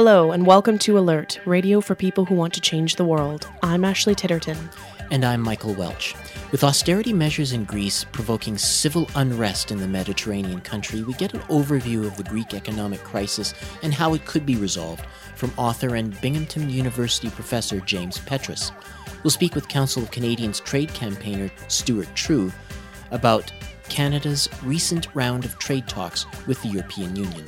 Hello, and welcome to Alert, radio for people who want to change the world. I'm Ashley Titterton. And I'm Michael Welch. With austerity measures in Greece provoking civil unrest in the Mediterranean country, we get an overview of the Greek economic crisis and how it could be resolved from author and Binghamton University professor James Petras. We'll speak with Council of Canadians trade campaigner Stuart Trew about Canada's recent round of trade talks with the European Union.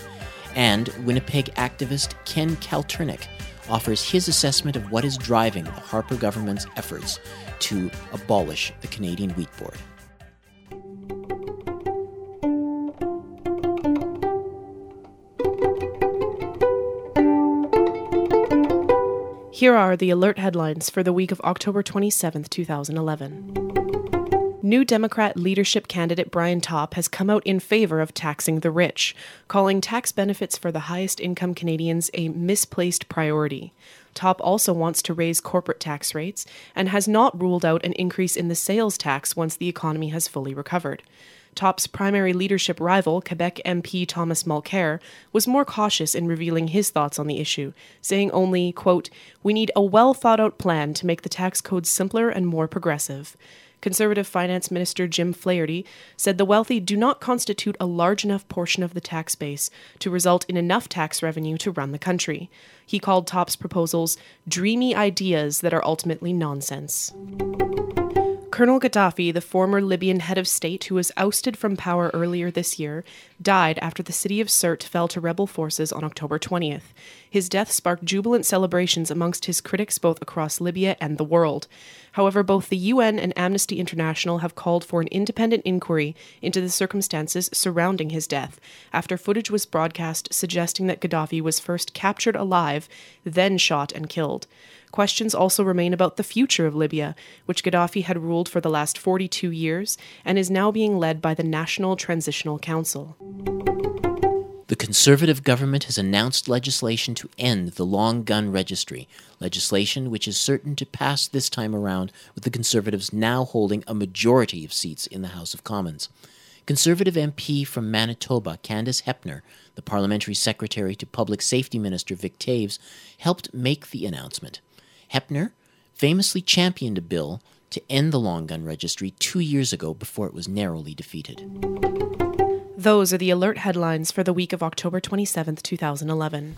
And Winnipeg activist Ken Kalturnyk offers his assessment of what is driving the Harper government's efforts to abolish the Canadian Wheat Board. Here are the alert headlines for the week of October 27, 2011. New Democrat leadership candidate Brian Topp has come out in favor of taxing the rich, calling tax benefits for the highest income Canadians a misplaced priority. Topp also wants to raise corporate tax rates and has not ruled out an increase in the sales tax once the economy has fully recovered. Topp's primary leadership rival, Quebec MP Thomas Mulcair, was more cautious in revealing his thoughts on the issue, saying only, quote, We need a well thought out plan to make the tax code simpler and more progressive. Conservative Finance Minister Jim Flaherty said the wealthy do not constitute a large enough portion of the tax base to result in enough tax revenue to run the country. He called Topp's proposals dreamy ideas that are ultimately nonsense. Colonel Gaddafi, the former Libyan head of state who was ousted from power earlier this year, died after the city of Sirte fell to rebel forces on October 20th. His death sparked jubilant celebrations amongst his critics both across Libya and the world. However, both the UN and Amnesty International have called for an independent inquiry into the circumstances surrounding his death, after footage was broadcast suggesting that Gaddafi was first captured alive, then shot and killed. Questions also remain about the future of Libya, which Gaddafi had ruled for the last 42 years and is now being led by the National Transitional Council. The Conservative government has announced legislation to end the long gun registry, legislation which is certain to pass this time around, with the Conservatives now holding a majority of seats in the House of Commons. Conservative MP from Manitoba, Candice Hoeppner, the Parliamentary Secretary to Public Safety Minister Vic Toews, helped make the announcement. Hoeppner famously championed a bill to end the long gun registry two years ago before it was narrowly defeated. Those are the alert headlines for the week of October 27, 2011.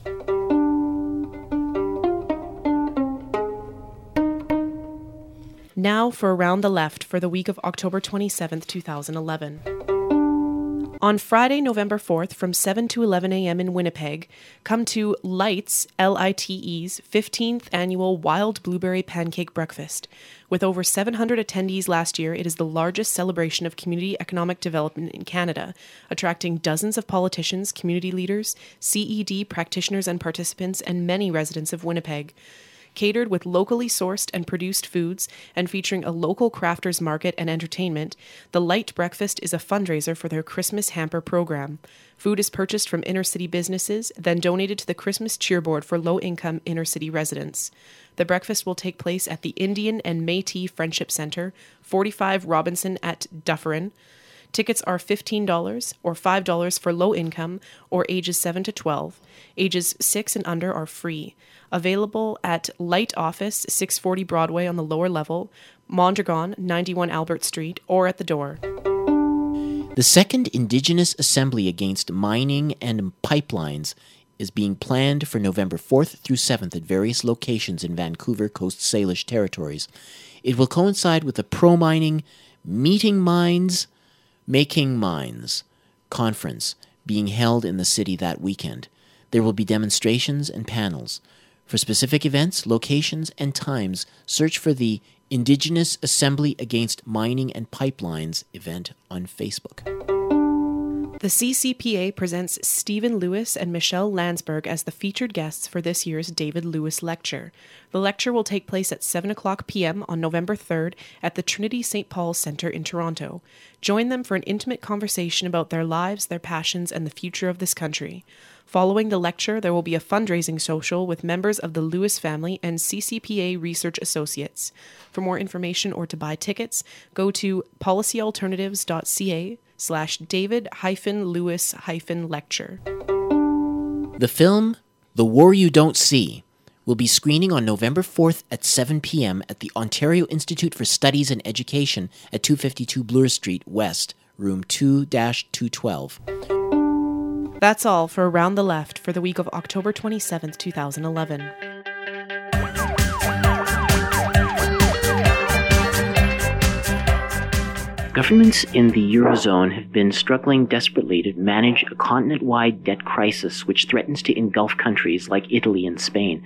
Now for Around the Left for the week of October 27, 2011. On Friday, November 4th, from 7 to 11 a.m. in Winnipeg, come to Lights, L I T E's, 15th annual Wild Blueberry Pancake Breakfast. With over 700 attendees last year, it is the largest celebration of community economic development in Canada, attracting dozens of politicians, community leaders, CED practitioners and participants, and many residents of Winnipeg catered with locally sourced and produced foods and featuring a local crafters market and entertainment, the LITE Breakfast is a fundraiser for their Christmas hamper program. Food is purchased from inner city businesses, then donated to the Christmas Cheerboard for low income inner city residents. The breakfast will take place at the Indian and Metis Friendship Center, 45 Robinson at Dufferin. Tickets are $15 or $5 for low income or ages 7 to 12. Ages 6 and under are free. Available at LITE Office, 640 Broadway on the lower level, Mondragon, 91 Albert Street, or at the door. The second Indigenous Assembly Against Mining and Pipelines is being planned for November 4th through 7th at various locations in Vancouver Coast Salish territories. It will coincide with the pro mining, meeting mines, making mines conference being held in the city that weekend. There will be demonstrations and panels. For specific events, locations, and times, search for the Indigenous Assembly Against Mining and Pipelines event on Facebook. The CCPA presents Stephen Lewis and Michelle Landsberg as the featured guests for this year's David Lewis Lecture. The lecture will take place at 7 o'clock p.m. on November 3rd at the Trinity St. Paul's Center in Toronto. Join them for an intimate conversation about their lives, their passions, and the future of this country. Following the lecture, there will be a fundraising social with members of the Lewis family and CCPA Research Associates. For more information or to buy tickets, go to policyalternatives.ca slash David hyphen Lewis hyphen lecture. The film The War You Don't See will be screening on November 4th at 7 p.m. at the Ontario Institute for Studies and Education at 252 Bloor Street West, room 2 212. That's all for Around the Left for the week of October 27th, 2011. Governments in the Eurozone have been struggling desperately to manage a continent wide debt crisis which threatens to engulf countries like Italy and Spain.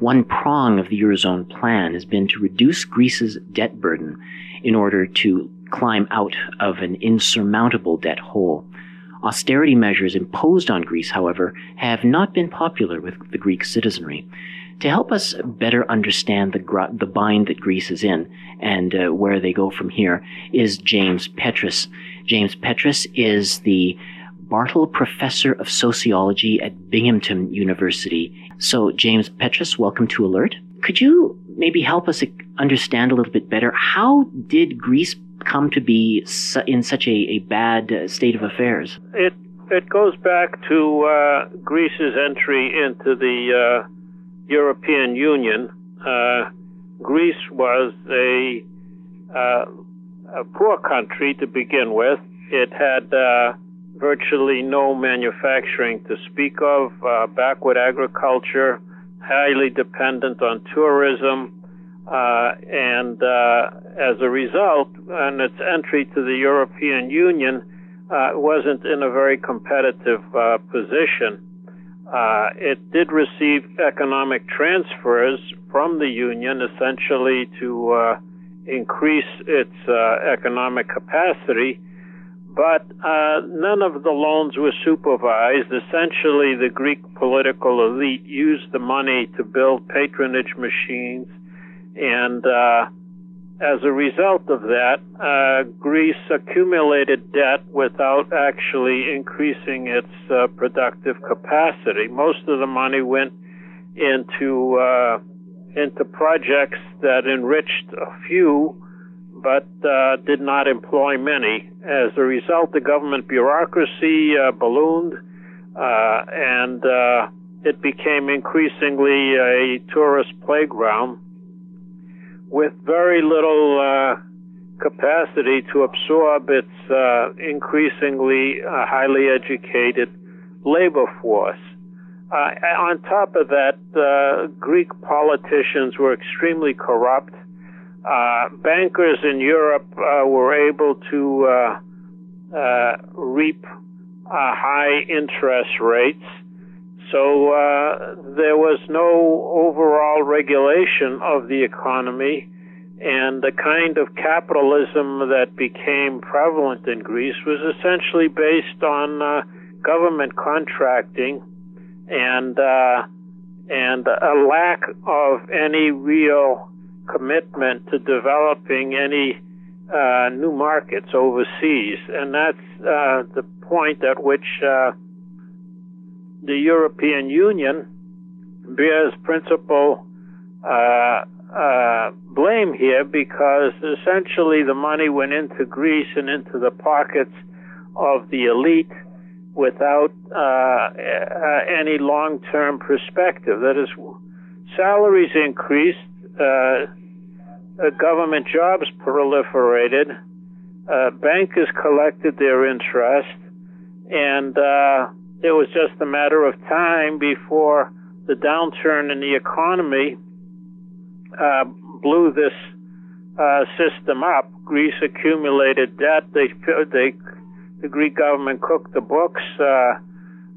One prong of the Eurozone plan has been to reduce Greece's debt burden in order to climb out of an insurmountable debt hole. Austerity measures imposed on Greece, however, have not been popular with the Greek citizenry. To help us better understand the, gr- the bind that Greece is in and uh, where they go from here is James Petras. James Petras is the Bartle Professor of Sociology at Binghamton University. So, James Petras, welcome to Alert. Could you maybe help us understand a little bit better how did Greece come to be in such a, a bad uh, state of affairs? It it goes back to uh, Greece's entry into the uh, European Union, uh, Greece was a, uh, a, poor country to begin with. It had uh, virtually no manufacturing to speak of, uh, backward agriculture, highly dependent on tourism, uh, and uh, as a result, in its entry to the European Union, wasn't in a very competitive position. Uh, it did receive economic transfers from the union essentially to uh, increase its uh, economic capacity, but uh, none of the loans were supervised. Essentially, the Greek political elite used the money to build patronage machines and uh, as a result of that, uh, Greece accumulated debt without actually increasing its uh, productive capacity. Most of the money went into uh, into projects that enriched a few, but uh, did not employ many. As a result, the government bureaucracy uh, ballooned, uh, and it became increasingly a tourist playground with very little uh, capacity to absorb its uh, increasingly uh, highly educated labor force. Uh, on top of that, uh, Greek politicians were extremely corrupt. Uh, bankers in Europe were able to reap high interest rates so uh, there was no overall regulation of the economy, and the kind of capitalism that became prevalent in Greece was essentially based on uh, government contracting and uh, and a lack of any real commitment to developing any uh, new markets overseas, and that's uh, the point at which uh, the European Union bears principal uh, uh, blame here because essentially the money went into Greece and into the pockets of the elite without uh, uh any long-term perspective. That is, salaries increased, uh, uh, government jobs proliferated, bankers collected their interest, and it was just a matter of time before the downturn in the economy uh, blew this uh, system up. Greece accumulated debt. They, they, the Greek government cooked the books uh,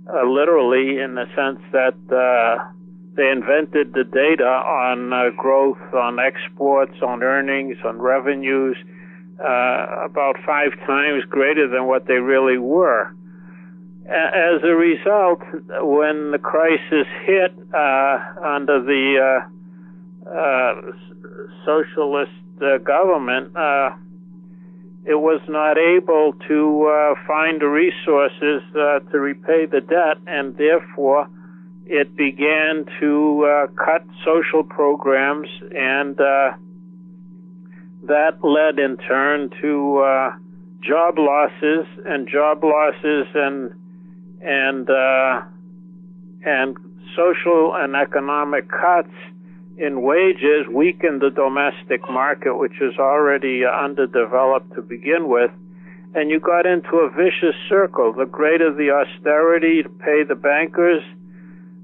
uh literally in the sense that uh, they invented the data on uh, growth, on exports, on earnings, on revenues, about five times greater than what they really were as a result, when the crisis hit uh, under the uh, uh, socialist uh, government, uh, it was not able to uh, find the resources to repay the debt, and therefore it began to cut social programs, and that led in turn to job losses and job losses and and uh, and social and economic cuts in wages weakened the domestic market, which is already underdeveloped to begin with. And you got into a vicious circle. The greater the austerity to pay the bankers,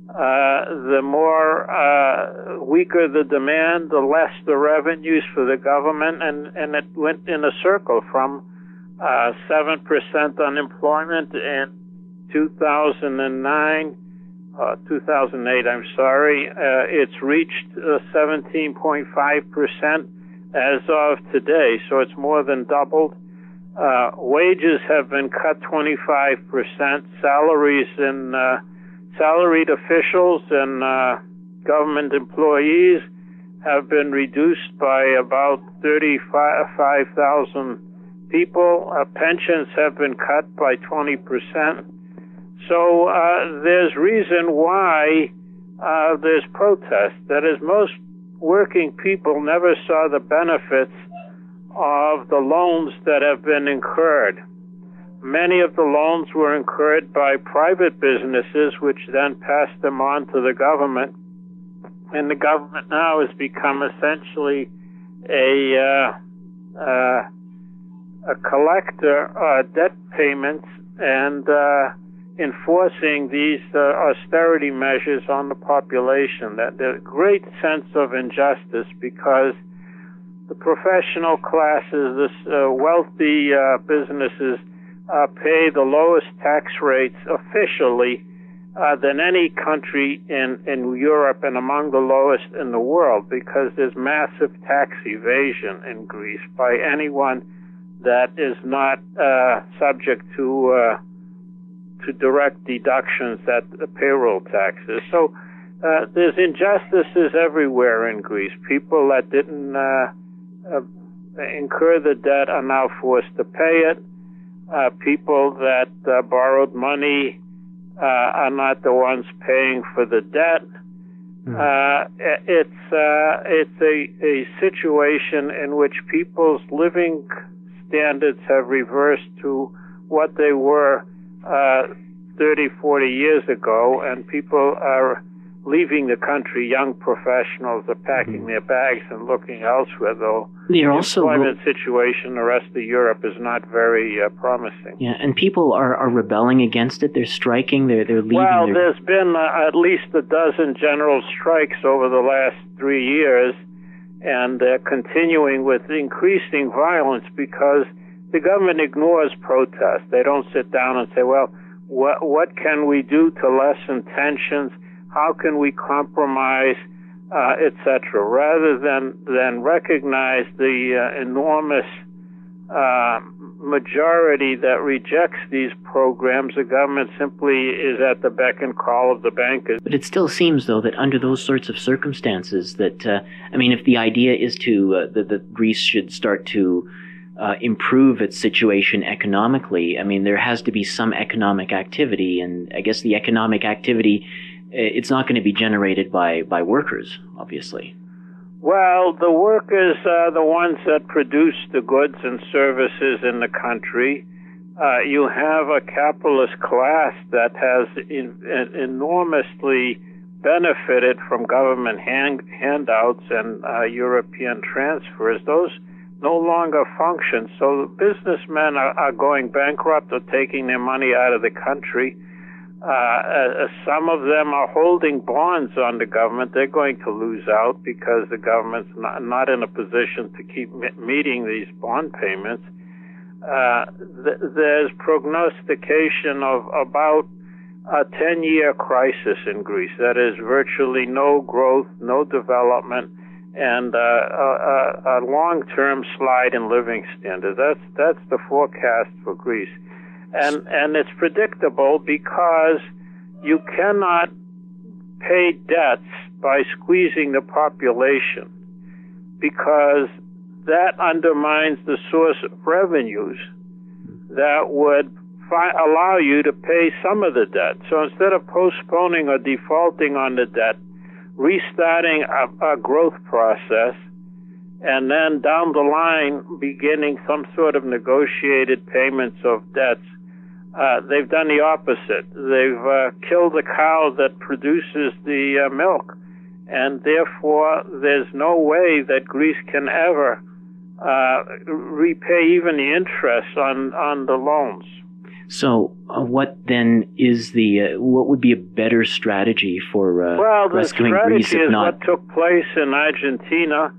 uh, the more uh, weaker the demand, the less the revenues for the government, and, and it went in a circle from uh, 7% unemployment in 2009 uh, 2008, I'm sorry, uh, it's reached 17.5% uh, as of today, so it's more than doubled. Uh, wages have been cut 25%. Salaries in uh, salaried officials and government employees have been reduced by about 35,000 people. pensions have been cut by 20 percent. So uh, there's reason why uh, there's protest. That is, most working people never saw the benefits of the loans that have been incurred. Many of the loans were incurred by private businesses, which then passed them on to the government. And the government now has become essentially a uh, uh, a collector of debt payments and uh, enforcing these uh, austerity measures on the population. That there's a great sense of injustice because the professional classes, the uh, wealthy uh, businesses, uh, pay the lowest tax rates officially uh, than any country in, in Europe and among the lowest in the world because there's massive tax evasion in Greece by anyone that is not uh, subject to to direct deductions at the payroll taxes. So uh, there's injustices everywhere in Greece. People that didn't uh, uh, incur the debt are now forced to pay it. Uh, people that uh, borrowed money uh, are not the ones paying for the debt. Mm. it's it's a, a situation in which people's living standards have reversed to what they were uh, 30, 40 years ago, and people are leaving the country. Young professionals are packing mm-hmm. their bags and looking elsewhere, though. They're the also employment situation in the rest of Europe is not very uh, promising. Yeah, and people are, are rebelling against it. They're striking. They're they're leaving. Well, their... there's been uh, at least a dozen general strikes over the last three years, and they're continuing with increasing violence because the government ignores protests. They don't sit down and say, well, what, what can we do to lessen tensions? How can we compromise, uh, etc. Rather than, than recognize the uh, enormous uh, majority that rejects these programs, the government simply is at the beck and call of the bankers. But it still seems, though, that under those sorts of circumstances, that uh, I mean, if the idea is to uh, that, that Greece should start to uh, improve its situation economically, I mean, there has to be some economic activity, and I guess the economic activity it's not going to be generated by by workers, obviously. Well, the workers are the ones that produce the goods and services in the country. Uh, you have a capitalist class that has in, in, enormously benefited from government hand, handouts and uh, European transfers. Those no longer function. So businessmen are, are going bankrupt or taking their money out of the country. Uh, uh, some of them are holding bonds on the government. They're going to lose out because the government's not, not in a position to keep meeting these bond payments. Uh, th- there's prognostication of about a 10 year crisis in Greece. That is virtually no growth, no development, and uh, a, a long-term slide in living standards. That's that's the forecast for Greece, and and it's predictable because you cannot pay debts by squeezing the population because that undermines the source of revenues that would allow you to pay some of the debt. So instead of postponing or defaulting on the debt, restarting a, a growth process, and then down the line beginning some sort of negotiated payments of debts. Uh, they've done the opposite. They've uh, killed the cow that produces the uh, milk, and therefore there's no way that Greece can ever uh, repay even the interest on on the loans. So, uh, what then is the uh, what would be a better strategy for uh, well, rescuing Greece? Well, the strategy is not... what took place in Argentina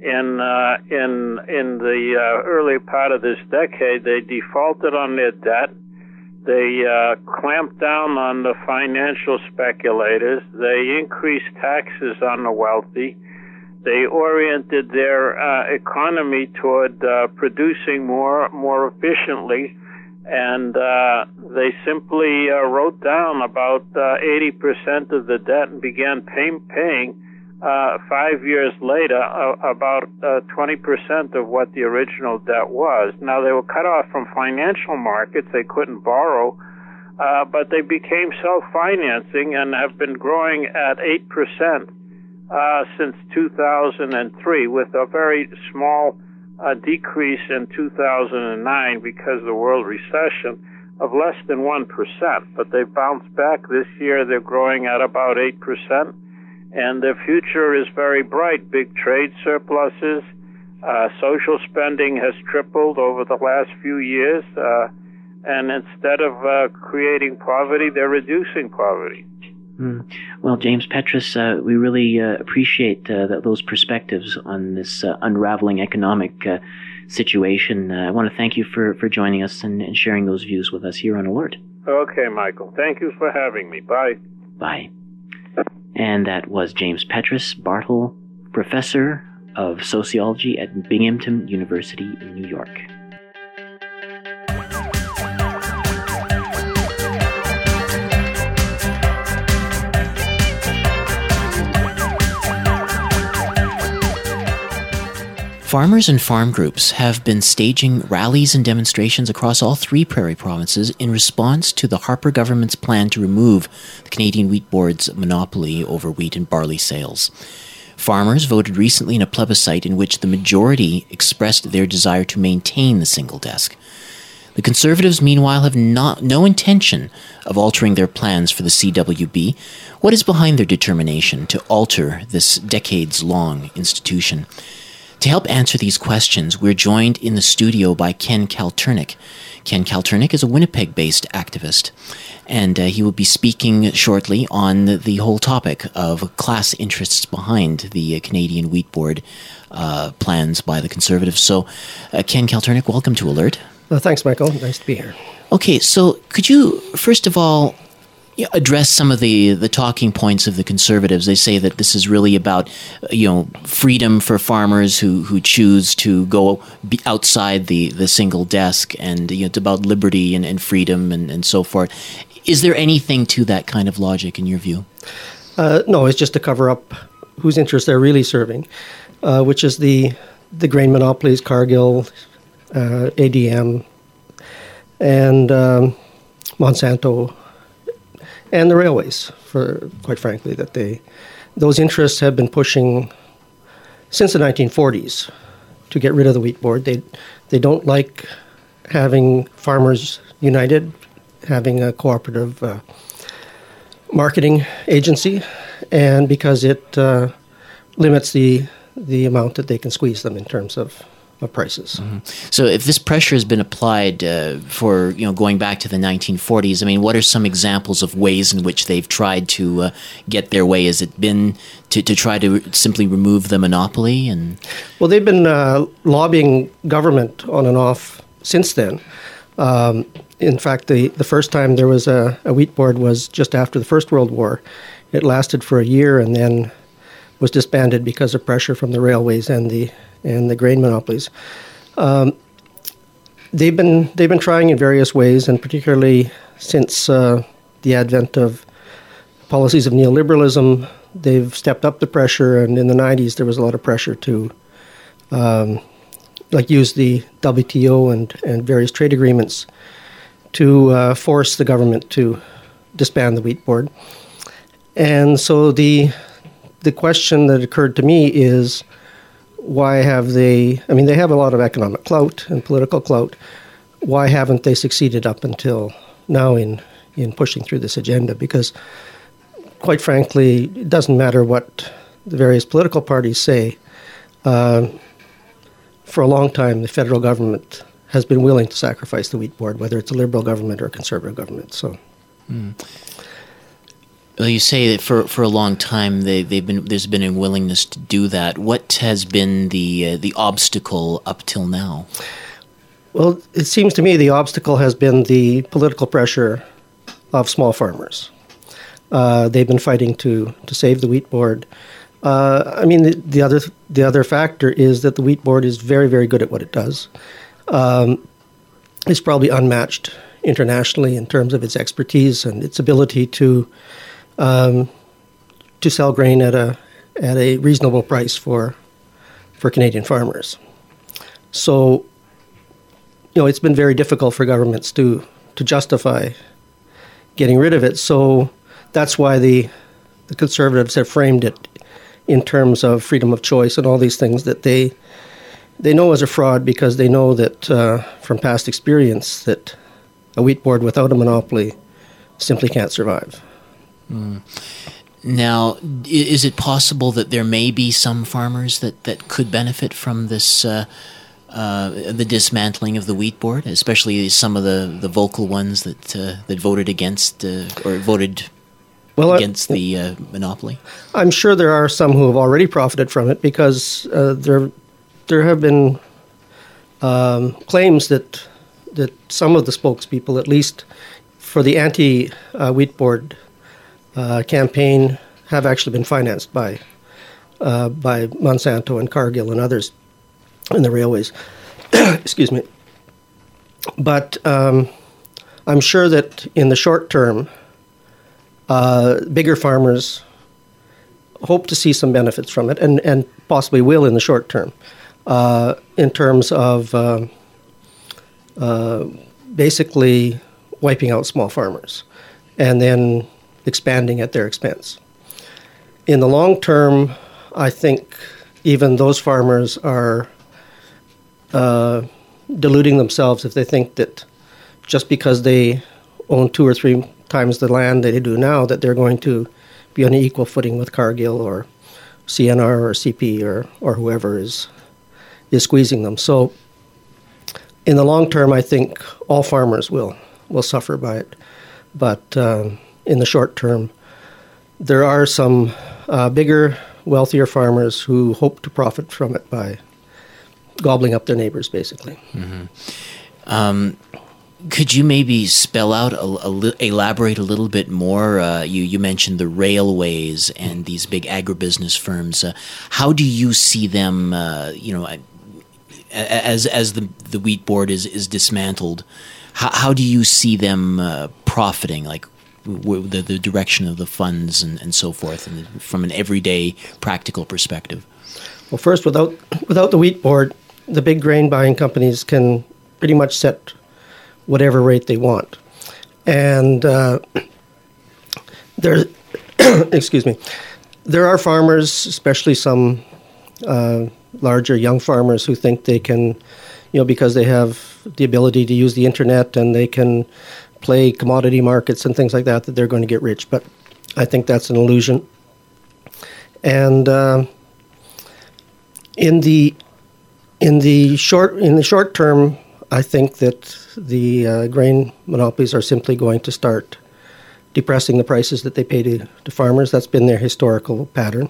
in uh, in in the uh, early part of this decade. They defaulted on their debt. They uh, clamped down on the financial speculators. They increased taxes on the wealthy. They oriented their economy toward producing more more efficiently and uh, they simply uh, wrote down about uh, 80% of the debt and began pay- paying uh, five years later uh, about 20% uh, of what the original debt was. Now they were cut off from financial markets; they couldn't borrow, but they became self-financing and have been growing at 8% since 2003, with a very small a decrease in 2009 because of the world recession of less than 1%, but they bounced back this year. They're growing at about 8%, and their future is very bright. Big trade surpluses, uh, social spending has tripled over the last few years, uh, and instead of uh, creating poverty, they're reducing poverty. Mm. Well, James Petras, uh, we really uh, appreciate uh, those perspectives on this uh, unraveling economic uh, situation. Uh, I want to thank you for, for joining us and, and, sharing those views with us here on Alert. Okay, Michael. Thank you for having me. Bye. Bye. And that was James Petras, Bartle, professor of sociology at Binghamton University in New York. Farmers and farm groups have been staging rallies and demonstrations across all three prairie provinces in response to the Harper government's plan to remove the Canadian Wheat Board's monopoly over wheat and barley sales. Farmers voted recently in a plebiscite in which the majority expressed their desire to maintain the single desk. The Conservatives, meanwhile, have not, no intention of altering their plans for the CWB. What is behind their determination to alter this decades long institution? To help answer these questions, we're joined in the studio by Ken Kalturnyk. Ken Kalturnyk is a Winnipeg based activist, and uh, he will be speaking shortly on the, the, whole topic of class interests behind the uh, Canadian Wheat Board uh, plans by the Conservatives. So, uh, Ken Kalturnyk, welcome to Alert. Well, thanks, Michael. Nice to be here. Okay, so could you, first of all, address some of the the talking points of the conservatives. They say that this is really about you know freedom for farmers who who choose to go outside the the single desk, and you know, it's about liberty and, and freedom and, and so forth. Is there anything to that kind of logic in your view? Uh, no, it's just to cover up whose interests they're really serving, uh, which is the the grain monopolies, Cargill, uh, ADM, and um, Monsanto and the railways, for quite frankly, that they those interests have been pushing since the 1940s to get rid of the wheat board. They they don't like having farmers united, having a cooperative uh, marketing agency, and because it uh, limits the the amount that they can squeeze them in terms of of prices. Mm-hmm. So, if this pressure has been applied uh, for you know going back to the 1940s, I mean, what are some examples of ways in which they've tried to uh, get their way? Has it been to, to try to simply remove the monopoly? And well, they've been uh, lobbying government on and off since then. Um, in fact, the, the first time there was a, a wheat board was just after the First World War. It lasted for a year and then was disbanded because of pressure from the railways and the and the grain monopolies. Um, they've been they've been trying in various ways, and particularly since uh, the advent of policies of neoliberalism, they've stepped up the pressure. And in the '90s, there was a lot of pressure to, um, like, use the WTO and and various trade agreements to uh, force the government to disband the wheat board. And so the the question that occurred to me is why have they? I mean, they have a lot of economic clout and political clout. Why haven't they succeeded up until now in in pushing through this agenda because, quite frankly, it doesn't matter what the various political parties say. Uh, for a long time, the federal government has been willing to sacrifice the wheat board, whether it's a liberal government or a conservative government. So. Mm. Well, you say that for, for a long time they, they've been there's been a willingness to do that. What has been the uh, the obstacle up till now? Well, it seems to me the obstacle has been the political pressure of small farmers. Uh, they've been fighting to to save the wheat board. Uh, I mean, the, the, other the other factor is that the wheat board is very very good at what it does. Um, it's probably unmatched internationally in terms of its expertise and its ability to um, to sell grain at a at a reasonable price for for Canadian farmers. So, you know, it's been very difficult for governments to to justify getting rid of it. So that's why the the conservatives have framed it in terms of freedom of choice and all these things that they they know as a fraud because they know that uh, from past experience that a wheat board without a monopoly simply can't survive. Mm. Now, is it possible that there may be some farmers that, that could benefit from this, uh, uh, the dismantling of the wheat board, especially some of the, the vocal ones that uh, that voted against uh, or voted well, against the uh, monopoly? I'm sure there are some who have already profited from it because uh, there there have been um, claims that that some of the spokespeople, at least for the anti wheat board uh, campaign have actually been financed by uh, by Monsanto and Cargill and others in the railways. Excuse me. But um, I'm sure that in the short term, uh, bigger farmers hope to see some benefits from it, and, and possibly will in the short term, uh, in terms of uh, uh, basically wiping out small farmers, and then expanding at their expense. In the long term, I think even those farmers are uh, deluding themselves if they think that just because they own two or three times the land that they do now, that they're going to be on an equal footing with Cargill or CNR or CP or, or whoever is is squeezing them. So, in the long term, I think all farmers will will suffer by it. But um, in the short term. There are some uh, bigger, wealthier farmers who hope to profit from it by gobbling up their neighbors, basically. Mm-hmm. Um, could you maybe spell out, elaborate a little bit more? Uh, you, you mentioned the railways and these big agribusiness firms. Uh, how do you see them? Uh, you know, as as the the wheat board is is dismantled, how, how do you see them uh, profiting? Like, the, the direction of the funds and, and so forth, and from an everyday practical perspective? Well, first, without without the wheat board, the big grain buying companies can pretty much set whatever rate they want, and uh, there, excuse me, there are farmers, especially some uh, larger young farmers, who think they can, you know, because they have the ability to use the internet and they can play commodity markets and things like that that they're going to get rich. But I think that's an illusion. And uh, in the in the short in the short term, I think that the uh, grain monopolies are simply going to start depressing the prices that they pay to, to farmers. That's been their historical pattern.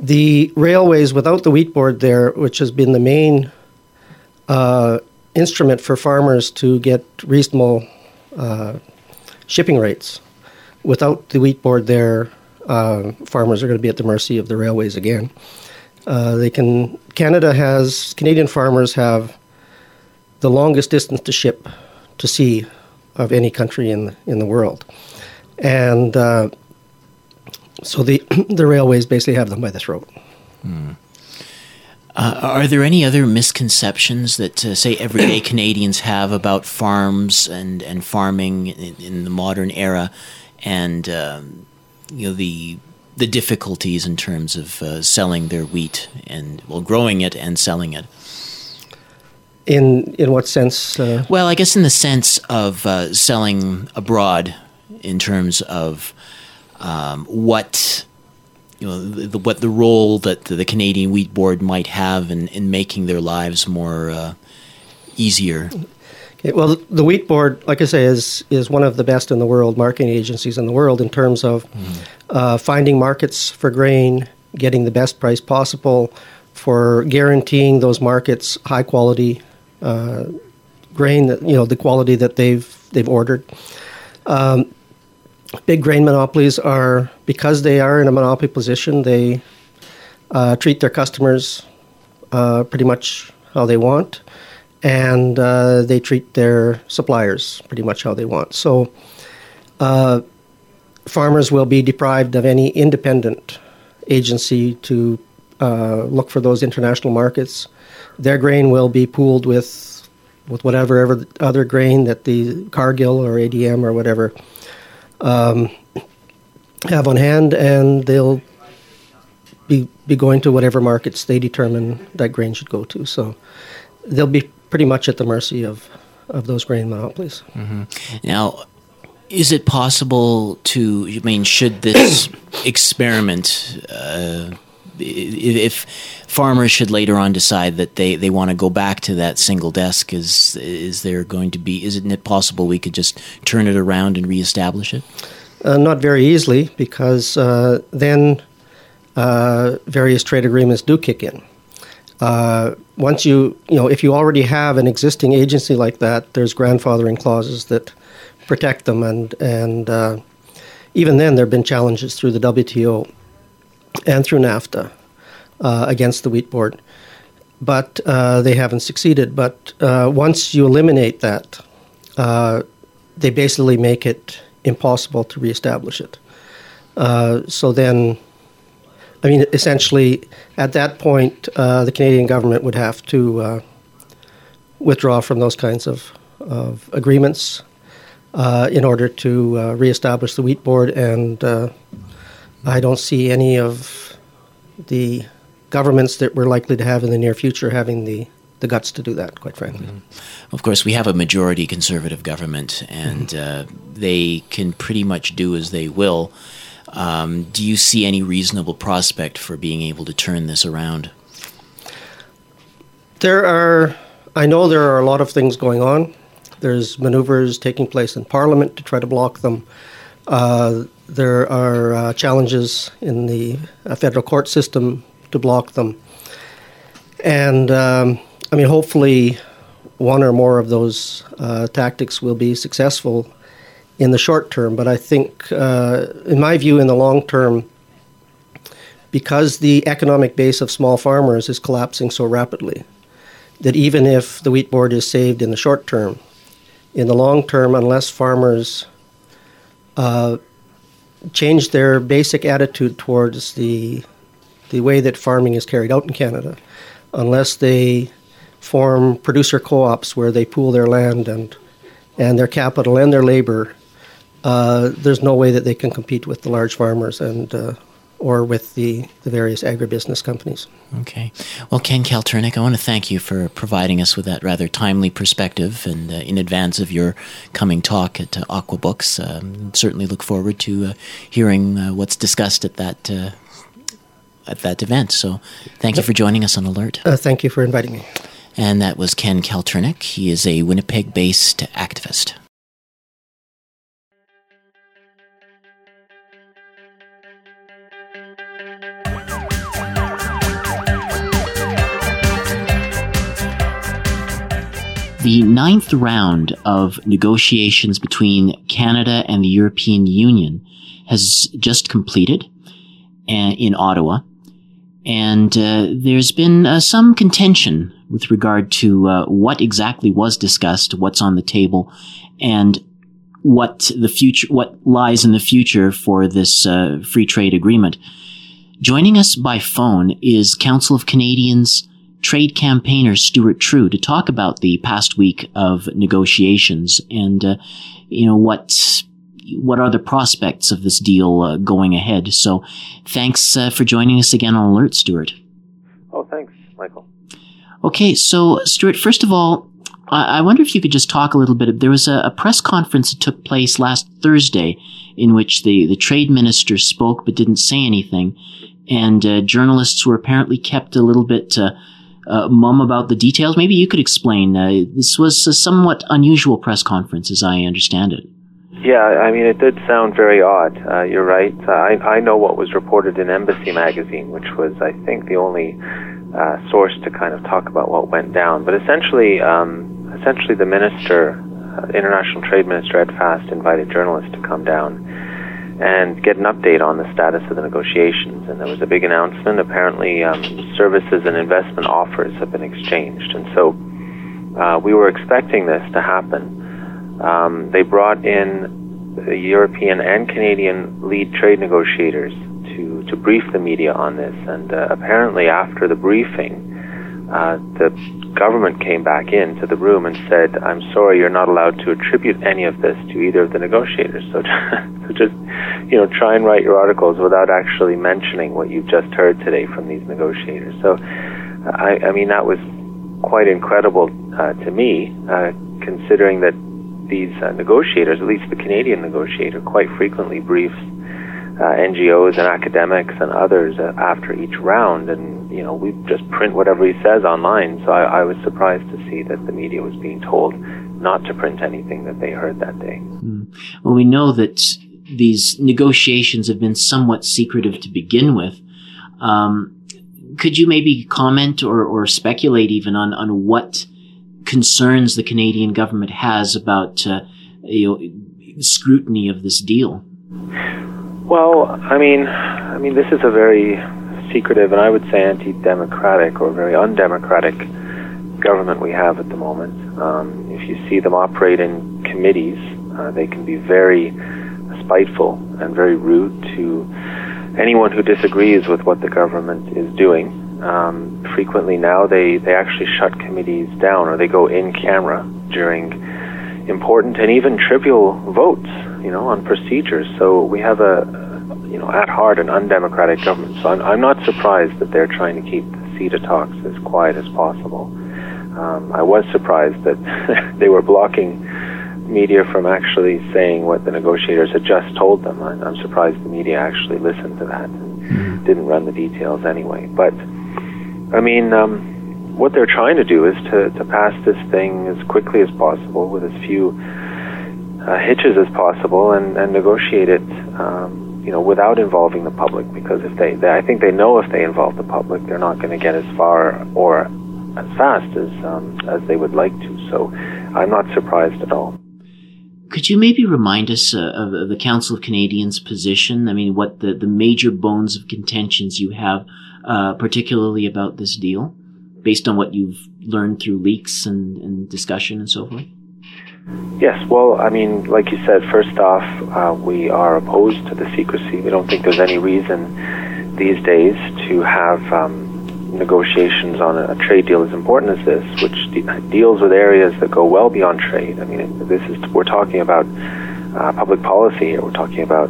The railways, without the wheat board there, which has been the main uh, instrument for farmers to get reasonable uh, shipping rates. Without the wheat board there, uh, farmers are going to be at the mercy of the railways again. Uh, they can. Canada has Canadian farmers have the longest distance to ship to sea of any country in in the world, and uh, so the the railways basically have them by the throat. Hmm. Uh, are there any other misconceptions that, uh, say, everyday Canadians have about farms and, and farming in, in the modern era, and um, you know the the difficulties in terms of uh, selling their wheat and well, growing it and selling it? In in what sense? Uh, well, I guess in the sense of uh, selling abroad, in terms of um, what you know, the, the, what the role that the Canadian Wheat Board might have in, in making their lives more uh, easier. Okay, well, the Wheat Board, like I say, is is one of the best in the world marketing agencies in the world in terms of mm. uh, finding markets for grain, getting the best price possible, for guaranteeing those markets high quality uh, grain, that, you know, the quality that they've they've ordered. Um, big grain monopolies are because they are in a monopoly position. They uh, treat their customers uh, pretty much how they want, and uh, they treat their suppliers pretty much how they want. So, uh, farmers will be deprived of any independent agency to uh, look for those international markets. Their grain will be pooled with with whatever other grain that the Cargill or ADM or whatever um, have on hand, and they'll be be going to whatever markets they determine that grain should go to. So they'll be pretty much at the mercy of of those grain monopolies. Mm-hmm. Now, is it possible to? I mean, should this experiment? Uh, if farmers should later on decide that they, they want to go back to that single desk, is is there going to be? Isn't it possible we could just turn it around and reestablish it? Uh, not very easily, because uh, then uh, various trade agreements do kick in. Uh, once you you know if you already have an existing agency like that, there's grandfathering clauses that protect them, and and uh, even then there have been challenges through the WTO and through NAFTA uh, against the wheat board, but uh, they haven't succeeded. But uh, once you eliminate that, uh, they basically make it impossible to reestablish it. Uh, so then, I mean, essentially, at that point, uh, the Canadian government would have to withdraw from those kinds of, of agreements in order to reestablish the wheat board and I don't see any of the governments that we're likely to have in the near future having the, the guts to do that, quite frankly. Mm-hmm. Of course, we have a majority conservative government, and mm-hmm. uh, they can pretty much do as they will. Um, do you see any reasonable prospect for being able to turn this around? There are, I know there are a lot of things going on. There's maneuvers taking place in Parliament to try to block them. Uh, there are uh, challenges in the uh, federal court system to block them. And um, I mean, hopefully, one or more of those uh, tactics will be successful in the short term. But I think, uh, in my view, in the long term, because the economic base of small farmers is collapsing so rapidly, that even if the wheat board is saved in the short term, in the long term, unless farmers change their basic attitude towards the the way that farming is carried out in Canada, unless they form producer co-ops where they pool their land and and their capital and their labor. Uh, there's no way that they can compete with the large farmers and uh, or with the, the various agribusiness companies. Okay. Well, Ken Kalturnyk, I want to thank you for providing us with that rather timely perspective and uh, in advance of your coming talk at uh, Aqua Books. Um, certainly look forward to uh, hearing uh, what's discussed at that. Uh, at that event. So, thank you for joining us on Alert. Uh, thank you for inviting me. And that was Ken Kalturnyk. He is a Winnipeg based activist. The ninth round of negotiations between Canada and the European Union has just completed uh, in Ottawa. And uh, there's been uh, some contention with regard to uh, what exactly was discussed, what's on the table, and what the future, what lies in the future for this uh, free trade agreement. Joining us by phone is Council of Canadians trade campaigner Stuart Trew to talk about the past week of negotiations and, uh, you know, what what are the prospects of this deal uh, going ahead. So, thanks uh, for joining us again on Alert, Stuart. Oh, thanks, Michael. Okay, so Stuart, first of all, I wonder if you could just talk a little bit. There was a, a press conference that took place last Thursday in which the, the trade minister spoke but didn't say anything. And uh, journalists were apparently kept a little bit uh, uh, mum about the details. Maybe you could explain. Uh, this was a somewhat unusual press conference, as I understand it. Yeah, I mean, it did sound very odd. Uh, you're right. I, I know what was reported in Embassy magazine, which was, I think, the only uh, source to kind of talk about what went down. But essentially, um, essentially, the minister, uh, International Trade Minister Ed Fast, invited journalists to come down and get an update on the status of the negotiations. And there was a big announcement. Apparently, um, services and investment offers have been exchanged, and so uh, we were expecting this to happen. Um, they brought in the European and Canadian lead trade negotiators to to brief the media on this. And uh, apparently, after the briefing, uh, the government came back into the room and said, "I'm sorry, you're not allowed to attribute any of this to either of the negotiators." So, so just you know, try and write your articles without actually mentioning what you've just heard today from these negotiators. So, I, I mean, that was quite incredible uh, to me, uh, considering that these uh, negotiators, at least the Canadian negotiator, quite frequently briefs uh, NGOs and academics and others uh, after each round, and you know we just print whatever he says online. So I, I, was surprised to see that the media was being told not to print anything that they heard that day. Mm. Well, we know that these negotiations have been somewhat secretive to begin with. Um, could you maybe comment or, or speculate even on, on what concerns the Canadian government has about uh, you know, scrutiny of this deal? Well, I mean, I mean, this is a very secretive and I would say anti-democratic or very undemocratic government we have at the moment. Um, if you see them operate in committees, uh, they can be very spiteful and very rude to anyone who disagrees with what the government is doing. Um, frequently now, they, they actually shut committees down or they go in camera during important and even trivial votes, you know, on procedures. So we have a, you know, at heart an undemocratic government. So I'm, I'm not surprised that they're trying to keep the CETA talks as quiet as possible. Um, I was surprised that they were blocking media from actually saying what the negotiators had just told them. I, I'm surprised the media actually listened to that and mm-hmm. didn't run the details anyway. But I mean, um, what they're trying to do is to, to pass this thing as quickly as possible with as few uh, hitches as possible and, and negotiate it, um, you know, without involving the public. Because if they, they, I think they know if they involve the public, they're not going to get as far or as fast as um, as they would like to. So, I'm not surprised at all. Could you maybe remind us uh, of, the Council of Canadians' position? I mean, what the, the major bones of contentions you have, uh, particularly about this deal? based on what you've learned through leaks and, and discussion and so forth? Yes, well, I mean, like you said, first off, uh, we are opposed to the secrecy. We don't think there's any reason these days to have um, negotiations on a, trade deal as important as this, which de- deals with areas that go well beyond trade. I mean, this is we're talking about uh, public policy here. We're talking about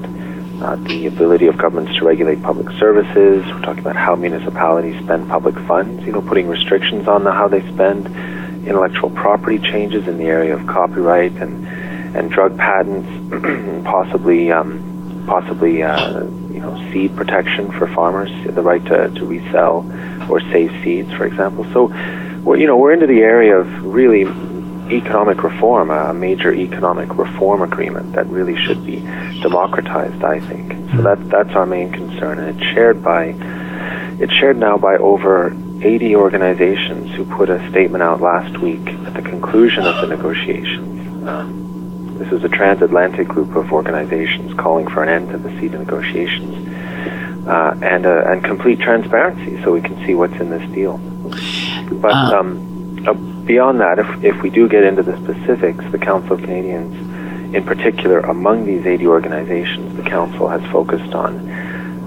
uh, the ability of governments to regulate public services. We're talking about how municipalities spend public funds, you know, putting restrictions on the, how they spend, intellectual property changes in the area of copyright and, and drug patents, possibly, um, possibly uh, you know, seed protection for farmers, the right to, to resell or save seeds, for example. So, we're, you know, we're into the area of really economic reform, a major economic reform agreement that really should be democratized, I think. So that that's our main concern, and it's shared by it's shared now by over 80 organizations who put a statement out last week at the conclusion of the negotiations. Um, this is a transatlantic group of organizations calling for an end to the CETA negotiations uh, and uh, and complete transparency, so we can see what's in this deal. But uh, um, uh, beyond that, if, if we do get into the specifics, the Council of Canadians, in particular, among these 80 organizations, the Council has focused on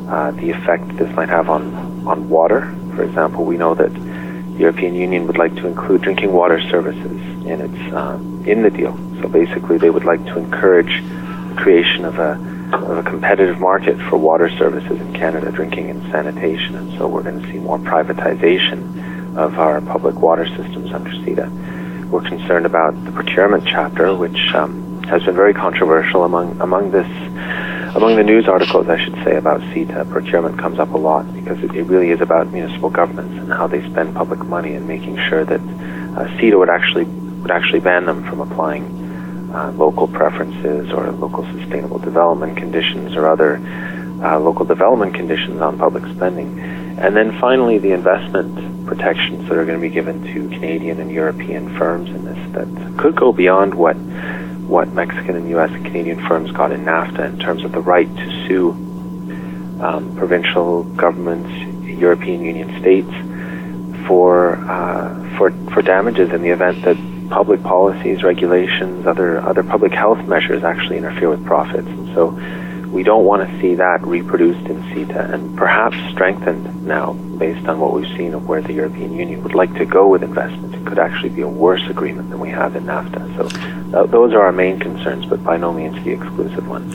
uh, the effect this might have on, on water. For example, we know that the European Union would like to include drinking water services in its uh, in the deal. So basically, they would like to encourage the creation of a of a competitive market for water services in Canada, drinking and sanitation. And so we're going to see more privatization of our public water systems under CETA. We're concerned about the procurement chapter, which um, has been very controversial among among this among the news articles, I should say, about CETA. Procurement comes up a lot because it, it really is about municipal governments and how they spend public money and making sure that uh, CETA would actually would actually ban them from applying uh, local preferences or local sustainable development conditions or other uh, local development conditions on public spending. And then finally, the investment protections that are going to be given to Canadian and European firms in this that could go beyond what what Mexican and U.S. and Canadian firms got in NAFTA in terms of the right to sue um, provincial governments, European Union states for uh, for for damages in the event that public policies, regulations, other other public health measures actually interfere with profits. And so we don't want to see that reproduced in CETA and perhaps strengthened now based on what we've seen of where the European Union would like to go with investment. It could actually be a worse agreement than we have in NAFTA. So uh, those are our main concerns, but by no means the exclusive ones.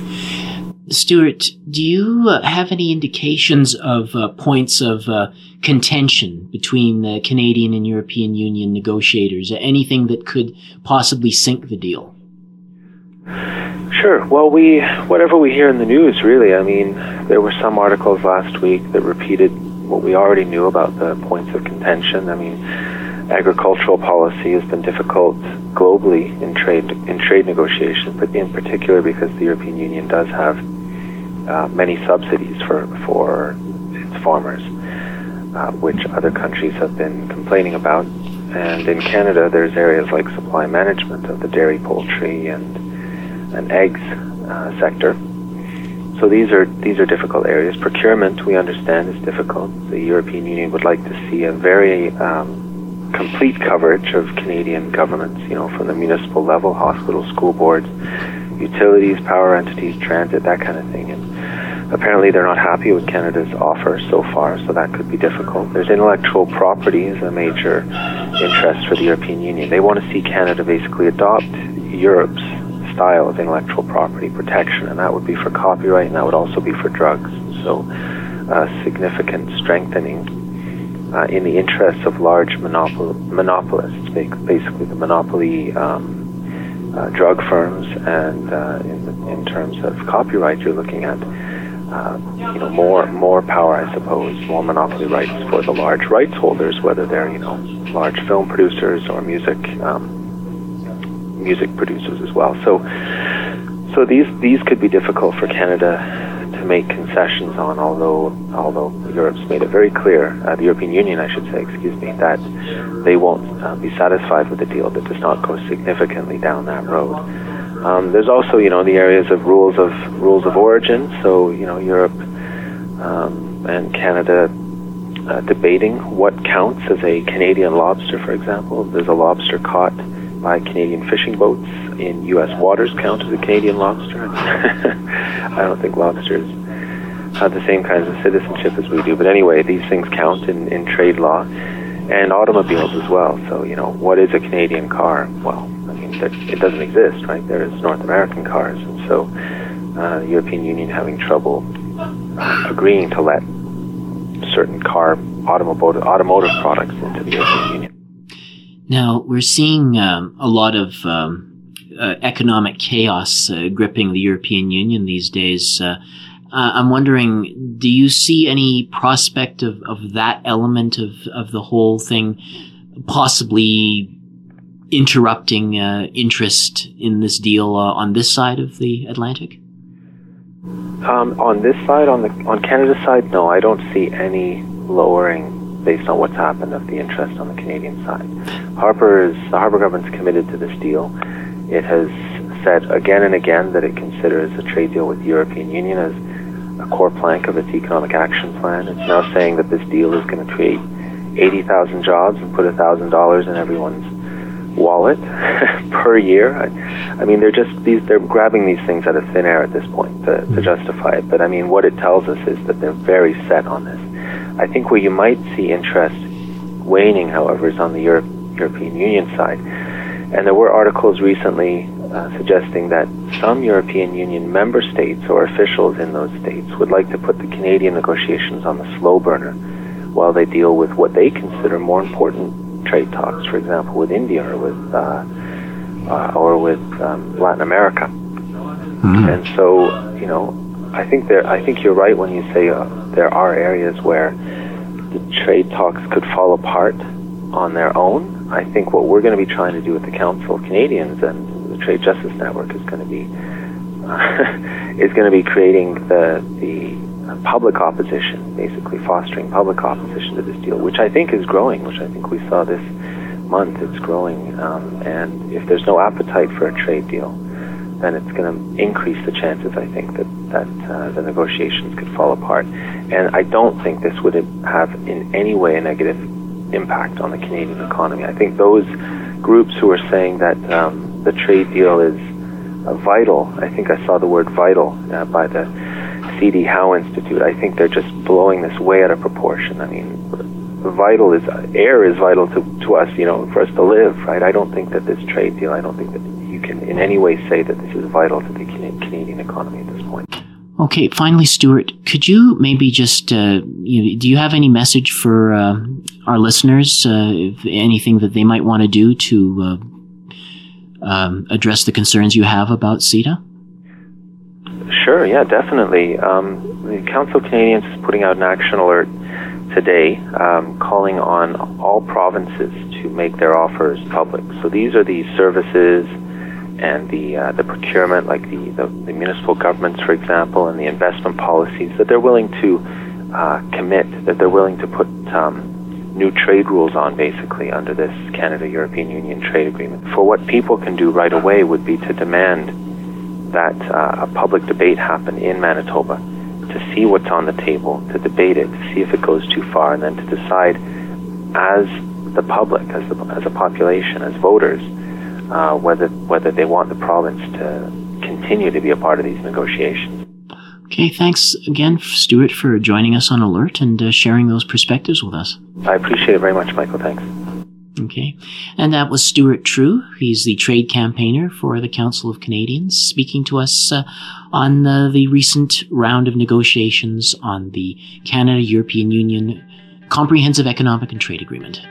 Stuart, do you uh, have any indications of uh, points of uh, contention between the Canadian and European Union negotiators? Anything that could possibly sink the deal? Sure. Well, we whatever we hear in the news, really. I mean, there were some articles last week that repeated what we already knew about the points of contention. I mean, agricultural policy has been difficult globally in trade in trade negotiations, but in particular because the European Union does have uh, many subsidies for for its farmers, uh, which other countries have been complaining about. And in Canada, there's areas like supply management of the dairy, poultry, and and eggs uh, sector. So these are these are difficult areas. Procurement, we understand, is difficult. The European Union would like to see a very um, complete coverage of Canadian governments, you know, from the municipal level, hospitals, school boards, utilities, power entities, transit, that kind of thing. And apparently, they're not happy with Canada's offer so far, so that could be difficult. There's intellectual property as a major interest for the European Union. They want to see Canada basically adopt Europe's style of intellectual property protection, and that would be for copyright, and that would also be for drugs. So, uh, significant strengthening uh, in the interests of large monopol- monopolists, basically the monopoly um, uh, drug firms, and uh, in, in, terms of copyright, you're looking at. Uh, you know, more more power, I suppose, more monopoly rights for the large rights holders, whether they're you know large film producers or music um, music producers as well. So, so these these could be difficult for Canada make concessions on. Although although Europe's made it very clear, uh, the European Union, I should say, excuse me, that they won't uh, be satisfied with a deal that does not go significantly down that road. Um, there's also, you know, the areas of rules of rules of origin. So, you know, Europe um, and Canada uh, debating what counts as a Canadian lobster, for example. There's a lobster caught by Canadian fishing boats in U.S. waters count as a Canadian lobster. I don't think lobsters have the same kinds of citizenship as we do. But anyway, these things count in, in trade law and automobiles as well. So, you know, what is a Canadian car? Well, I mean, it doesn't exist, right? There's North American cars. And so uh, the European Union having trouble uh, agreeing to let certain car automotive, automotive products into the European Union. Now, we're seeing um, a lot of um, uh, economic chaos uh, gripping the European Union these days. Uh, uh I'm wondering, do you see any prospect of, of that element of, of the whole thing possibly interrupting uh, interest in this deal uh, on this side of the Atlantic? Um, on this side, on the on Canada's side, no, I don't see any lowering based on what's happened of the interest on the Canadian side. Harper is the Harper government's committed to this deal. It has said again and again that it considers a trade deal with the European Union as a core plank of its economic action plan. It's now saying that this deal is going to create 80,000 jobs and put $1,000 in everyone's wallet per year. I, I, mean, they're just these. They're grabbing these things out of thin air at this point to, to mm-hmm. justify it. But I mean, what it tells us is that they're very set on this. I think where you might see interest waning, however, is on the Europe, European Union side. And there were articles recently uh, suggesting that some European Union member states or officials in those states would like to put the Canadian negotiations on the slow burner while they deal with what they consider more important trade talks, for example, with India or with uh, uh, or with um, Latin America. Mm-hmm. And so, you know, I think there. I think you're right when you say uh, there are areas where the trade talks could fall apart on their own. I think what we're going to be trying to do with the Council of Canadians and the Trade Justice Network is going to be uh, is going to be creating the the public opposition, basically fostering public opposition to this deal, which I think is growing. Which I think we saw this month. It's growing, um, and if there's no appetite for a trade deal, then it's going to increase the chances, I think, that, that uh, the negotiations could fall apart. And I don't think this would have in any way a negative impact on the Canadian economy. I think those groups who are saying that um, the trade deal is uh, vital, I think I saw the word vital uh, by the C.D. Howe Institute. I think they're just blowing this way out of proportion. I mean, vital is air is vital to, to us, you know, for us to live, right? I don't think that this trade deal, I don't think that you can in any way say that this is vital to the Canadian economy at this point. Okay, finally, Stuart, could you maybe just, uh, you do you have any message for uh, our listeners? Uh, anything that they might want to do to uh, um, address the concerns you have about CETA? Sure, yeah, definitely. Um, the Council of Canadians is putting out an action alert today um, calling on all provinces to make their offers public. So these are the services and the uh, the procurement, like the, the, the, municipal governments, for example, and the investment policies that they're willing to uh, commit, that they're willing to put um, new trade rules on, basically under this Canada-European Union trade agreement. For what people can do right away would be to demand that uh, a public debate happen in Manitoba, to see what's on the table, to debate it, to see if it goes too far, and then to decide as the public, as, the, as a population, as voters uh, whether whether they want the province to continue to be a part of these negotiations. Okay, thanks again, Stuart, for joining us on Alert and uh, sharing those perspectives with us. I appreciate it very much, Michael. Thanks. Okay. And that was Stuart True. He's the trade campaigner for the Council of Canadians, speaking to us uh, on uh, the recent round of negotiations on the Canada European Union Comprehensive Economic and Trade Agreement.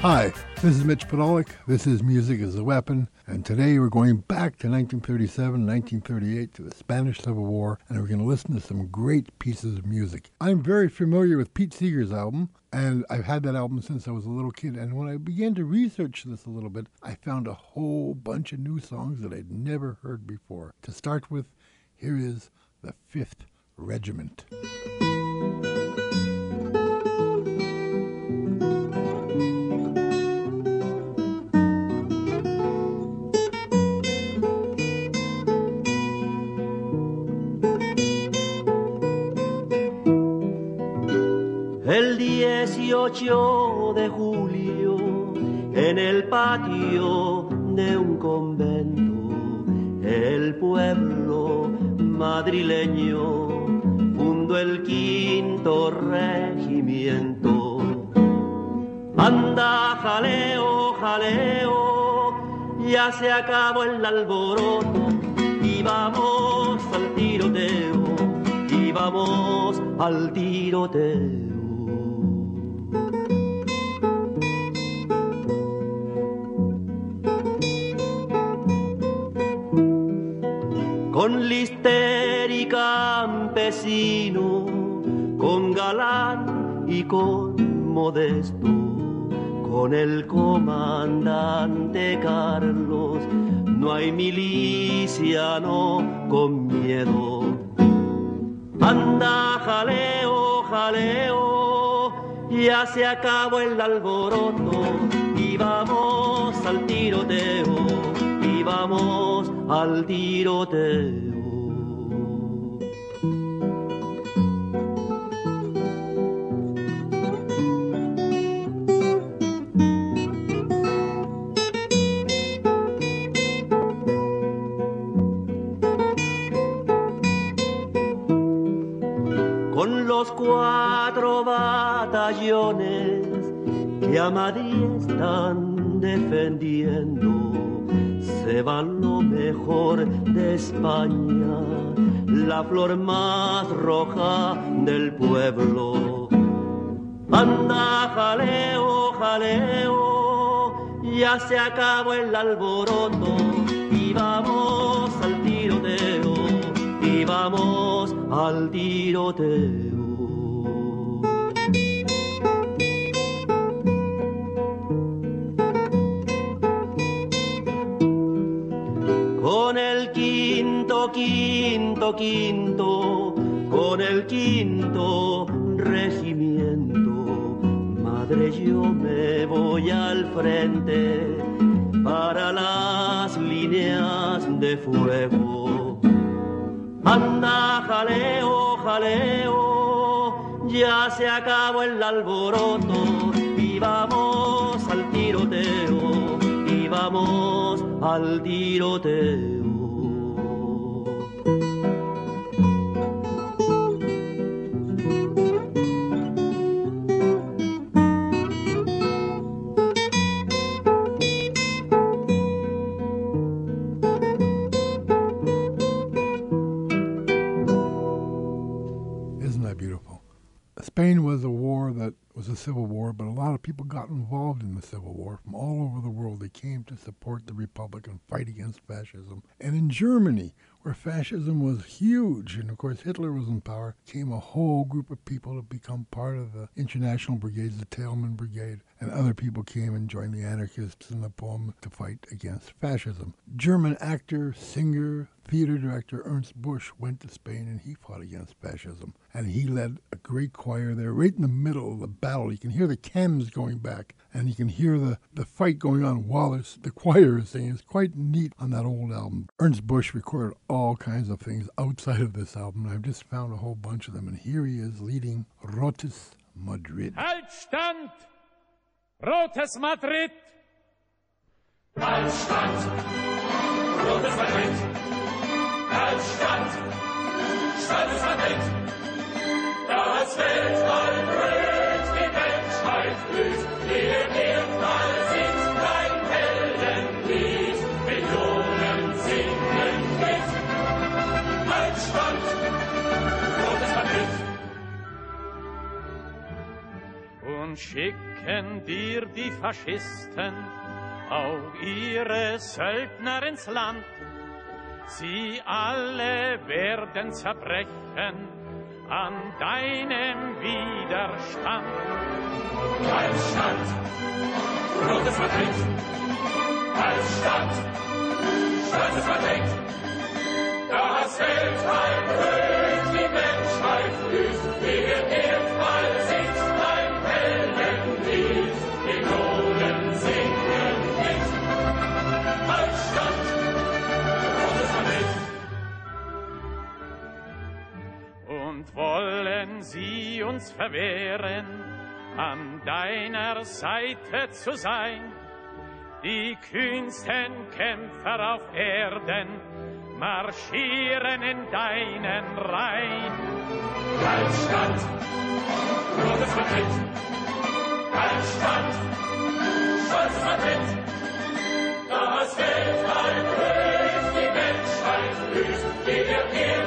Hi, this is Mitch Podolak. This is Music as a Weapon, and today we're going back to 1937, 1938 to the Spanish Civil War, and we're going to listen to some great pieces of music. I'm very familiar with Pete Seeger's album, and I've had that album since I was a little kid. And when I began to research this a little bit, I found a whole bunch of new songs that I'd never heard before. To start with, here is the Fifth Regiment. El 18 de julio, en el patio de un convento, el pueblo madrileño fundó el quinto regimiento. Anda, jaleo, jaleo, ya se acabó el alboroto y vamos al tiroteo, y vamos al tiroteo. Con lister y campesino, con galán y con modesto, con el comandante Carlos, no hay miliciano con miedo. Anda, jaleo, jaleo, ya se acabó el alboroto y vamos al tiroteo vamos al tiroteo. Con los cuatro batallones que a Madrid están defendiendo se va lo mejor de España, la flor más roja del pueblo. Anda, jaleo, jaleo, ya se acabó el alboroto y vamos al tiroteo, y vamos al tiroteo. Quinto, con el quinto regimiento. Madre, yo me voy al frente para las líneas de fuego. Anda, jaleo, jaleo, ya se acabó el alboroto y vamos al tiroteo y vamos al tiroteo. A civil war, but a lot of people got involved in the civil war from all over the world. They came to support the republic and fight against fascism. And in Germany, where fascism was huge, and of course Hitler was in power, came a whole group of people to become part of the international brigades, the Tailman Brigade, and other people came and joined the anarchists in the poem to fight against fascism. German actor, singer, theater director Ernst Busch went to Spain and he fought against fascism. And he led a great choir there, right in the middle of the battle. You can hear the cannons going back, and you can hear the, the fight going on while it's, the choir is singing. It's quite neat on that old album. Ernst Busch recorded all kinds of things outside of this album. I've just found a whole bunch of them, and here he is leading Rotes Madrid. Halt Stand! Rotes Madrid! Halt Stand! Rotes Madrid! Halt Stand! Stolzes Madrid! Das Weltall brüllt, Schicken dir die Faschisten auch ihre Söldner ins Land. Sie alle werden zerbrechen an deinem Widerstand. Halt Stand! Rotes Madrid! Halt Stand! Stolzes Madrid! Das Weltall brüllt, die Menschheit blüht, ihr Erdball uns verwehren, an deiner Seite zu sein? Die kühnsten Kämpfer auf Erden marschieren in deinen Reihen. Halt Stand! Rotes Madrid! Stand! Stolzes Madrid! Das Weltall brüllt, die Menschheit blüht, ihr Erdball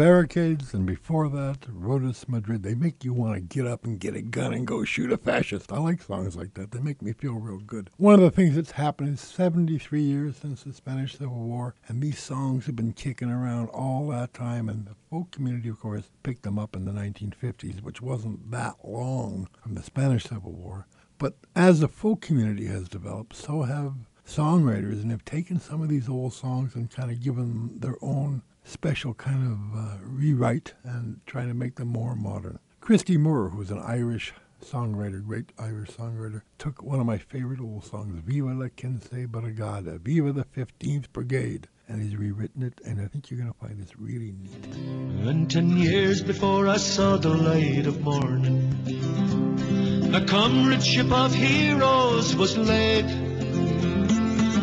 Barricades, and before that, Rodas Madrid. They make you want to get up and get a gun and go shoot a fascist. I like songs like that. They make me feel real good. One of the things that's happened is 73 years since the Spanish Civil War, and these songs have been kicking around all that time, and the folk community, of course, picked them up in the 1950s, which wasn't that long from the Spanish Civil War. But as the folk community has developed, so have songwriters and have taken some of these old songs and kind of given them their own special kind of uh, rewrite and trying to make them more modern. Christy Moore, who's an Irish songwriter, great Irish songwriter, took one of my favorite old songs, Viva la Quince Brigada, Viva the 15th Brigade, and he's rewritten it, and I think you're going to find this really neat. And ten years before I saw the light of morning, a comradeship of heroes was laid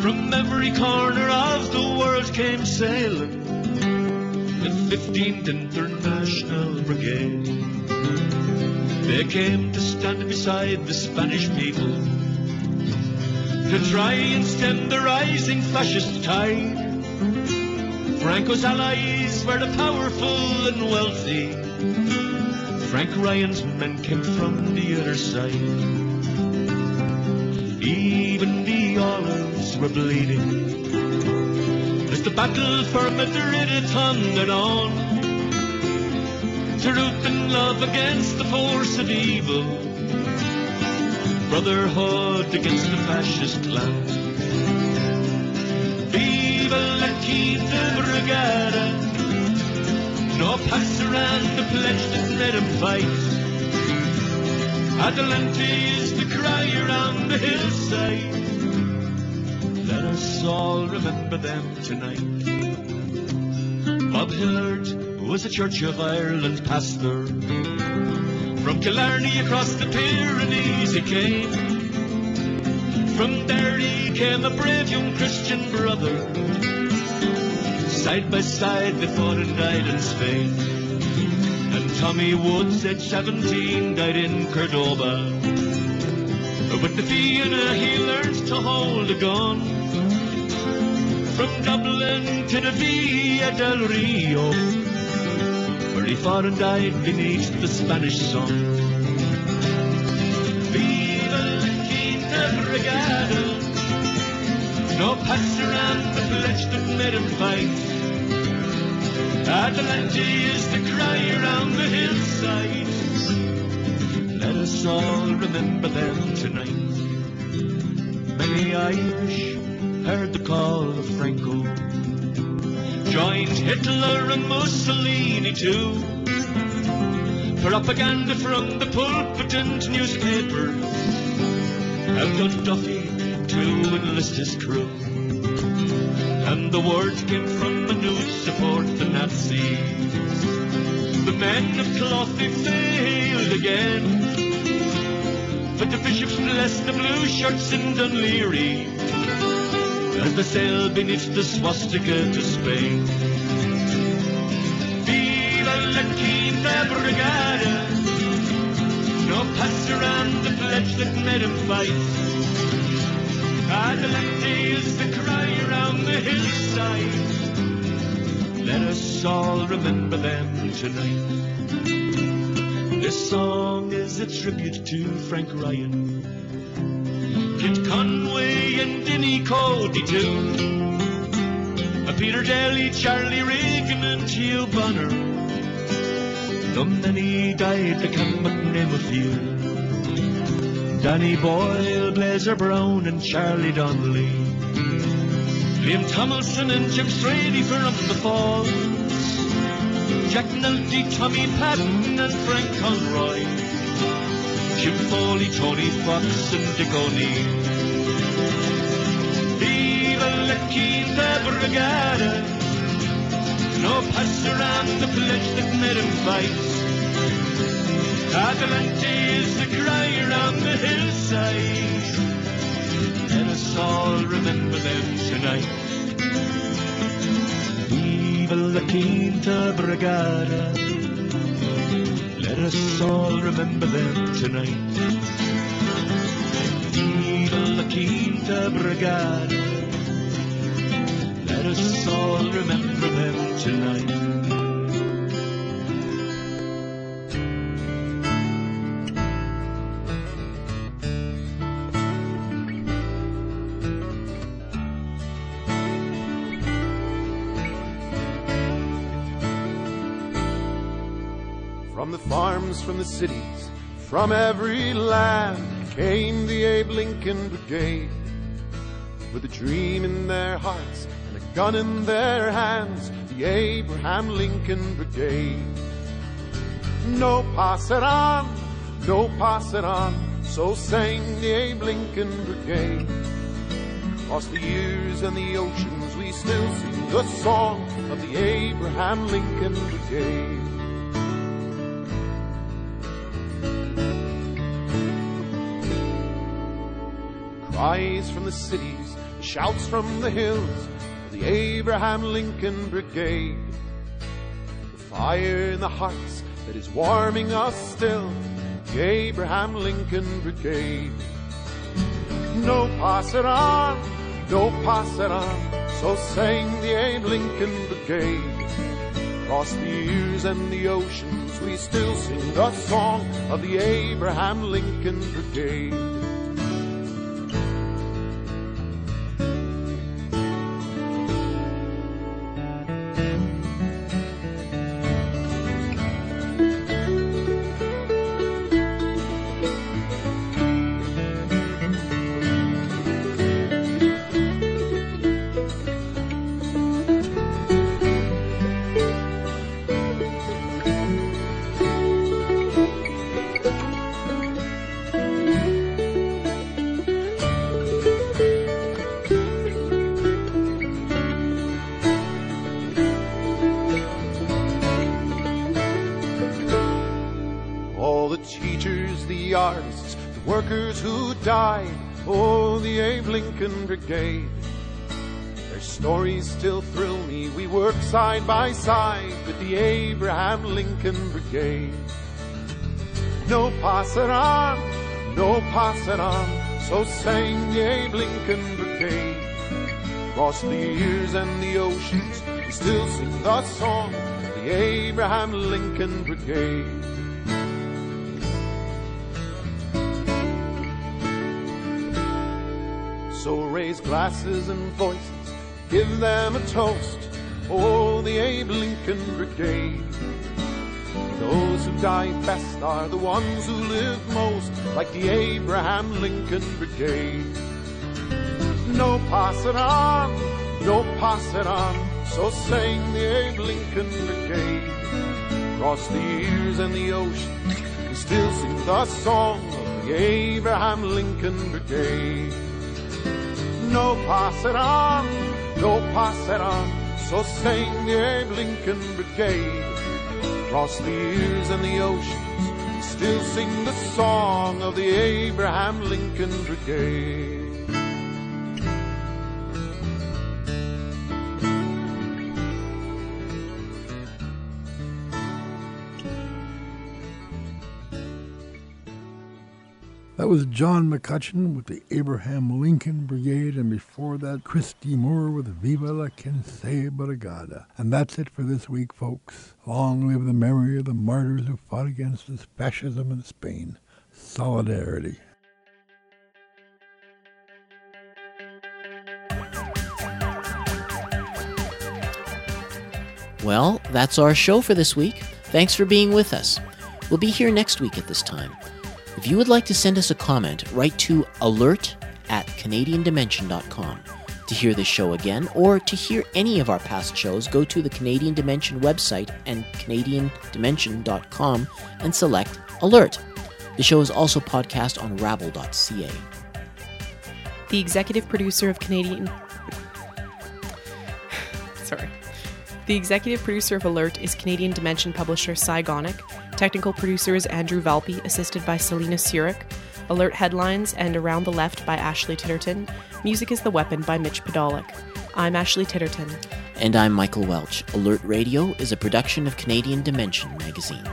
from every corner of the world came sailing the 15th International Brigade. They came to stand beside the Spanish people to try and stem the rising fascist tide. Franco's allies were the powerful and wealthy. Frank Ryan's men came from the other side. Even the olives were bleeding the battle for Madrid had thundered on. To root and love against the force of evil, brotherhood against the fascist clan. Viva la Quinta Brigada, no pass around the pledge that made him fight. Adelante is the cry around the hillside. Us all remember them tonight. Bob Hillard was a Church of Ireland pastor. From Killarney across the Pyrenees he came. From there he came a brave young Christian brother. Side by side they fought and died in Spain. And Tommy Woods at 17 died in Cordoba. With the Vienna he learned to hold a gun. From Dublin to the Villa del Rio, where he fought and died beneath the Spanish sun. Viva la Quinta Brigada, no pass around the pledge that made him fight. Adelante is the cry around the hillside. Let us all remember them tonight. Many Irish heard the call of Franco, joined Hitler and Mussolini too. Propaganda from the pulpit and newspapers outdone Duffy to enlist his crew. And the word came from the news support the Nazis. The men of cloth failed again. But the bishops blessed the blue shirts in Dunleary they sailed beneath the swastika to Spain. Viva la Quinta Brigada! No pass around the pledge that made him fight. Adelante is the cry around the hillside. Let us all remember them tonight. This song is a tribute to Frank Ryan, Kit Conway, and Denny Cody too. Peter Daly, Charlie Reagan, and Gio Bonner. Many died, can but name a few. Danny Boyle, Blazer Brown, and Charlie Donnelly. Liam Tomlinson and Jim Strady from the Falls. Jack Nulty, Tommy Patton, and Frank Conroy. Jim Foley, Tony Fox, and Dick O'Neill. Brigada! No pass around the pledge that made him fight. Adelante is the cry around the hillside. Let us all remember them tonight. Viva la Quinta Brigada. Let us all remember them tonight. Viva la Quinta Brigada let us all remember them tonight. From the farms, from the cities, from every land came the Abe Lincoln Brigade. With a dream in their hearts gun in their hands, the Abraham Lincoln Brigade. No pass it on, no pass it on, so sang the Abe Lincoln Brigade. Across the years and the oceans, we still sing the song of the Abraham Lincoln Brigade. Cries from the cities, shouts from the hills, the Abraham Lincoln Brigade. The fire in the hearts that is warming us still, the Abraham Lincoln Brigade. No pass it on, no pass it on, so sang the Abe Lincoln Brigade. Across the years and the oceans, we still sing the song of the Abraham Lincoln Brigade. The Abe Lincoln Brigade. Their stories still thrill me. We work side by side with the Abraham Lincoln Brigade. No pass it on, no pass it on, so sang the Abe Lincoln Brigade. Across the years and the oceans, we still sing the song, of the Abraham Lincoln Brigade. Raise glasses and voices, give them a toast. Oh, the Abe Lincoln Brigade. Those who die best are the ones who live most, like the Abraham Lincoln Brigade. No pass it on, no pass it on, so sang the Abe Lincoln Brigade. Across the years and the oceans, we still sing the song of the Abraham Lincoln Brigade. No pass it on, no pass it on, so sang the Abe Lincoln Brigade. Across the years and the oceans, still sing the song of the Abraham Lincoln Brigade. That was John McCutcheon with the Abraham Lincoln Brigade, and before that, Christy Moore with Viva la Quince Brigada. And that's it for this week, folks. Long live the memory of the martyrs who fought against this fascism in Spain. Solidarity. Well, that's our show for this week. Thanks for being with us. We'll be here next week at this time. If you would like to send us a comment, write to alert at CanadianDimension.com. To hear this show again or to hear any of our past shows, go to the Canadian Dimension website and CanadianDimension.com and select Alert. The show is also podcast on rabble.ca. The executive producer of Canadian. Sorry. The executive producer of Alert is Canadian Dimension publisher Cy Gonick. Technical producer is Andrew Valpy, assisted by Selena Surik. Alert headlines and Around the Left by Ashley Titterton. Music is the Weapon by Mitch Podolak. I'm Ashley Titterton. And I'm Michael Welch. Alert Radio is a production of Canadian Dimension magazine.